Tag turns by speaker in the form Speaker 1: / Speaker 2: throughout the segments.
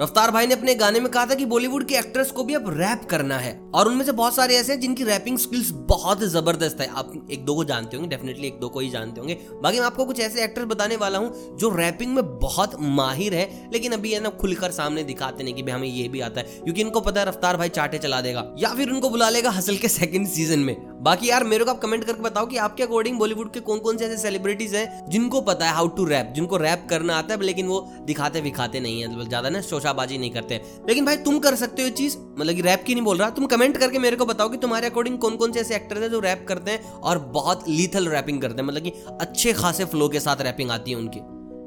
Speaker 1: रफ्तार भाई ने अपने गाने में कहा था कि बॉलीवुड के एक्टर्स को भी अब रैप करना है। और उनमें से बहुत सारे ऐसे हैं जिनकी रैपिंग स्किल्स बहुत ज़बरदस्त है। आप एक दो को जानते होंगे, डेफिनेटली एक दो को ही जानते होंगे। बाकी मैं आपको कुछ ऐसे एक्टर्स बताने वाला हूँ जो रैपिंग में बहुत माहिर है, लेकिन अभी है ना खुलकर सामने दिखाते नहीं कि भाई हमें ये भी आता है। क्योंकि इनको पता है रफ्तार भाई चाटे चला देगा, या फिर उनको बुला लेगा हसल के सेकंड सीज़न में। बाकी यार, मेरे को आप कमेंट करके बताओ कि आपके अकॉर्डिंग बॉलीवुड के कौन कौन से ऐसे सेलिब्रिटीज हैं जिनको पता है हाउ टू रैप जिनको रैप करना आता है, लेकिन वो दिखाते विखाते नहीं है मतलब ज़्यादा ना शोशाबाजी नहीं करते लेकिन भाई, तुम कर सकते हो चीज़ मतलब कि रैप की नहीं बोल रहा, तुम कमेंट करके मेरे को बताओ कि तुम्हारे अकॉर्डिंग कौन कौन से ऐसे एक्टर है जो रैप करते हैं और बहुत लीथल रैपिंग करते हैं मतलब कि अच्छे खासे फ्लो के साथ रैपिंग आती है उनकी।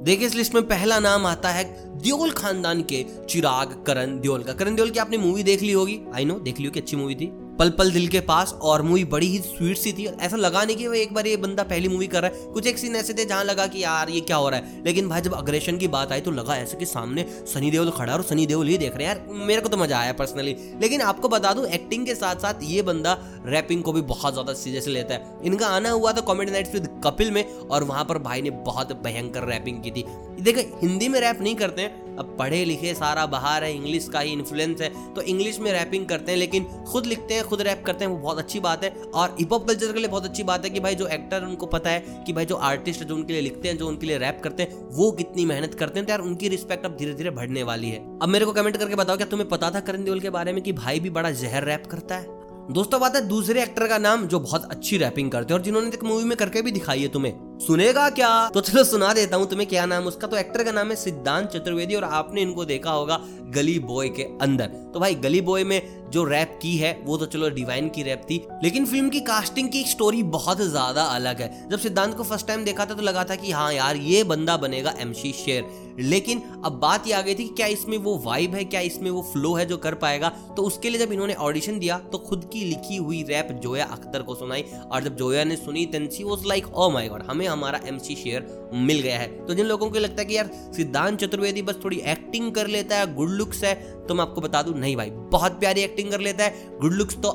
Speaker 1: देखिए, इस लिस्ट में पहला नाम आता है दियोल खानदान के चिराग करण दियोल का। करण दियोल की आपने मूवी देख ली होगी? आई नो देख ली होगी, अच्छी मूवी थी। पल पल दिल के पास और मूवी बड़ी ही स्वीट सी थी। ऐसा लगा नहीं कि वो एक बार ये बंदा पहली मूवी कर रहा है। कुछ एक सीन ऐसे थे जहाँ लगा कि यार ये क्या हो रहा है। लेकिन भाई जब अग्रेशन की बात आई तो लगा ऐसे कि सामने सनी देओल खड़ा और सनी देओल ही देख रहे हैं, यार मेरे को तो मज़ा आया पर्सनली लेकिन आपको बता दूँ एक्टिंग के साथ साथ ये बंदा रैपिंग को भी बहुत ज़्यादा सीरियस लेता है। इनका आना हुआ था कॉमेडी नाइट्स विद कपिल में और वहाँ पर भाई ने बहुत भयंकर रैपिंग की थी। देखो, हिंदी में रैप नहीं करते हैं अब पढ़े लिखे सारा बाहर है इंग्लिश का ही इन्फ्लुएंस है। तो इंग्लिश में रैपिंग करते हैं, लेकिन खुद लिखते हैं, खुद रैप करते हैं, वो बहुत अच्छी बात है। और हिप हॉप कल्चर के लिए बहुत अच्छी बात है कि भाई जो एक्टर उनको पता है कि भाई जो आर्टिस्ट जो उनके लिए लिखते हैं, जो उनके लिए रैप करते हैं, वो कितनी मेहनत करते हैं। तो यार उनकी रिस्पेक्ट अब धीरे धीरे बढ़ने वाली है। अब मेरे को कमेंट करके बताओ, क्या तुम्हें पता था करण देओल के बारे में कि भाई भी बड़ा जहर रैप करता है? दोस्तों, बात है दूसरे एक्टर का नाम जो बहुत अच्छी रैपिंग करते हैं और जिन्होंने एक मूवी में करके भी दिखाई है तुम्हें। सुनेगा क्या? तो चलो सुना देता हूँ तुम्हें क्या नाम उसका। तो एक्टर का नाम है सिद्धांत चतुर्वेदी और आपने इनको देखा होगा गली बॉय के अंदर। तो भाई गली बॉय में जो रैप की है, वो तो चलो डिवाइन की रैप थी, लेकिन फ़िल्म की कास्टिंग की स्टोरी बहुत ज़्यादा अलग है। जब सिद्धांत को फ़र्स्ट टाइम देखा था तो लगा था कि हाँ यार, ये बंदा बनेगा एमसी शेर लेकिन अब बात ये आ गई थी कि क्या इसमें वो वाइब है, क्या इसमें वो फ्लो है जो कर पाएगा। तो उसके लिए जब इन्होंने ऑडिशन दिया तो खुद की लिखी हुई रैप जोया अख्तर को सुनाई, और जब जोया ने सुनी then she was like oh my god हमें हमारा एमसी शेयर मिल गया है। तो जिन लोगों को लगता है कि यार, सिद्धांत चतुर्वेदी बस थोड़ी एक्टिंग कर लेता है गुड लुक्स है तो मैं आपको बता दूँ, नहीं भाई, बहुत प्यारी एक्टिंग कर लेता है गुड लुक्स तो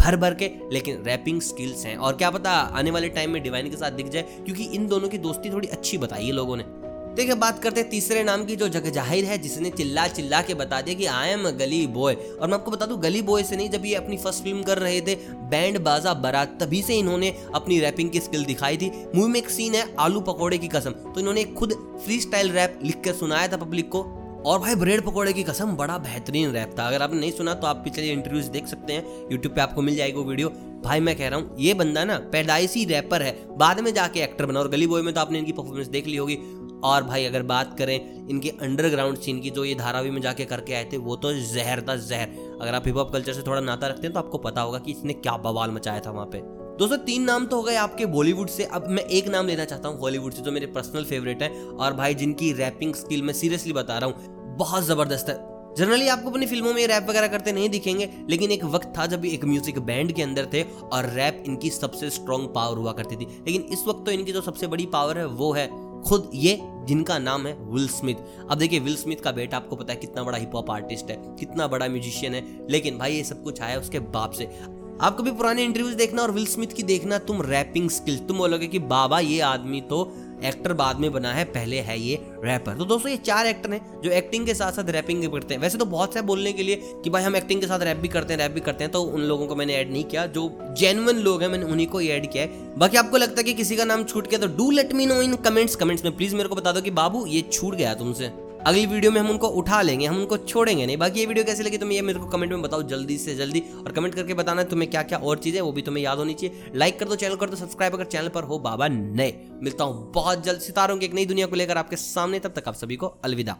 Speaker 1: भर भर के, लेकिन रैपिंग स्किल्स हैं। और क्या पता आने वाले टाइम में डिवाइन के साथ दिख जाए, क्योंकि इन दोनों की दोस्ती थोड़ी अच्छी बताई है लोगों ने। देखिए, बात करते हैं तीसरे नाम की जो जग ज़ाहिर है, जिसने चिल्ला चिल्ला के बता दिया कि आई एम गली बॉय और मैं आपको बता दूँ गली बॉय से नहीं, जब ये अपनी फ़र्स्ट फ़िल्म कर रहे थे बैंड बाजा बारात, तभी से इन्होंने अपनी रैपिंग की स्किल दिखाई थी। मूवी में एक सीन है, आलू पकौड़े की कसम। तो इन्होंने खुद फ्री स्टाइल रैप लिख कर सुनाया था पब्लिक को। और भाई ब्रेड पकौड़े की कसम, बड़ा बेहतरीन रैप था अगर आपने नहीं सुना तो आप पिछले इंटरव्यूज़ देख सकते हैं। यूट्यूब पे आपको मिल जाएगी वो वीडियो भाई मैं कह रहा हूँ, ये बंदा ना पैदाइशी रैपर है। बाद में जाके एक्टर बना। और गली बॉय में तो आपने इनकी परफॉर्मेंस देख ली होगी। और भाई अगर बात करें इनके अंडरग्राउंड सीन की, जो ये धारावी में जाके करके आए थे, वो तो जहर था जहर। अगर आप हिप हॉप कल्चर से थोड़ा नाता रखते हैं तो आपको पता होगा कि इसने क्या बवाल मचाया था वहाँ पे। दोस्तों, तीन नाम तो हो गए आपके बॉलीवुड से। अब मैं एक नाम लेना चाहता हूँ हॉलीवुड से, जो मेरे पर्सनल फेवरेट है। और भाई, जिनकी रैपिंग स्किल मैं सीरियसली बता रहा हूँ, बहुत ज़बरदस्त है। जनरली आपको अपनी फ़िल्मों में रैप वगैरह करते नहीं दिखेंगे, लेकिन एक वक्त था जब एक म्यूज़िक बैंड के अंदर थे, और रैप इनकी सबसे स्ट्रॉन्ग पावर हुआ करती थी। लेकिन इस वक्त तो इनकी जो सबसे बड़ी पावर है, वो है खुद ये, जिनका नाम है विल स्मिथ अब देखिए विल स्मिथ का बेटा, आपको पता है कितना बड़ा हिप हॉप आर्टिस्ट है, कितना बड़ा म्यूजिशियन है। लेकिन भाई, ये सब कुछ आया उसके बाप से। आप कभी पुराने इंटरव्यूज़ देखना और विल स्मिथ की देखना, तुम रैपिंग स्किल तुम बोलोगे कि बाबा, ये आदमी तो एक्टर बाद में बना है, पहले है ये रैपर तो दोस्तों, ये चार एक्टर हैं जो एक्टिंग के साथ साथ रैपिंग भी करते हैं। वैसे तो बहुत से बोलने के लिए कि भाई हम एक्टिंग के साथ रैप भी करते हैं रैप भी करते हैं तो उन लोगों को मैंने ऐड नहीं किया। जो जेनुअन लोग हैं, मैंने उन्हीं को ऐड किया है। बाकी आपको लगता है कि किसी का नाम छूट गया तो do let me know in comments comments में प्लीज़ मेरे को बता दो कि बाबू, ये छूट गया तुमसे। अगली वीडियो में हम उनको उठा लेंगे, हम उनको छोड़ेंगे नहीं। बाकी ये वीडियो कैसी लगी तुम्हें ये मेरे को कमेंट में बताओ जल्दी से जल्दी। और कमेंट करके बताना तुम्हें क्या क्या और चीज़ें, वो भी तुम्हें याद होनी चाहिए। लाइक कर दो चैनल कर दो सब्सक्राइब अगर चैनल पर हो, बाबा नए। मिलता हूँ बहुत जल्द सितारों की एक नई दुनिया को लेकर आपके सामने। तब तक आप सभी को अलविदा।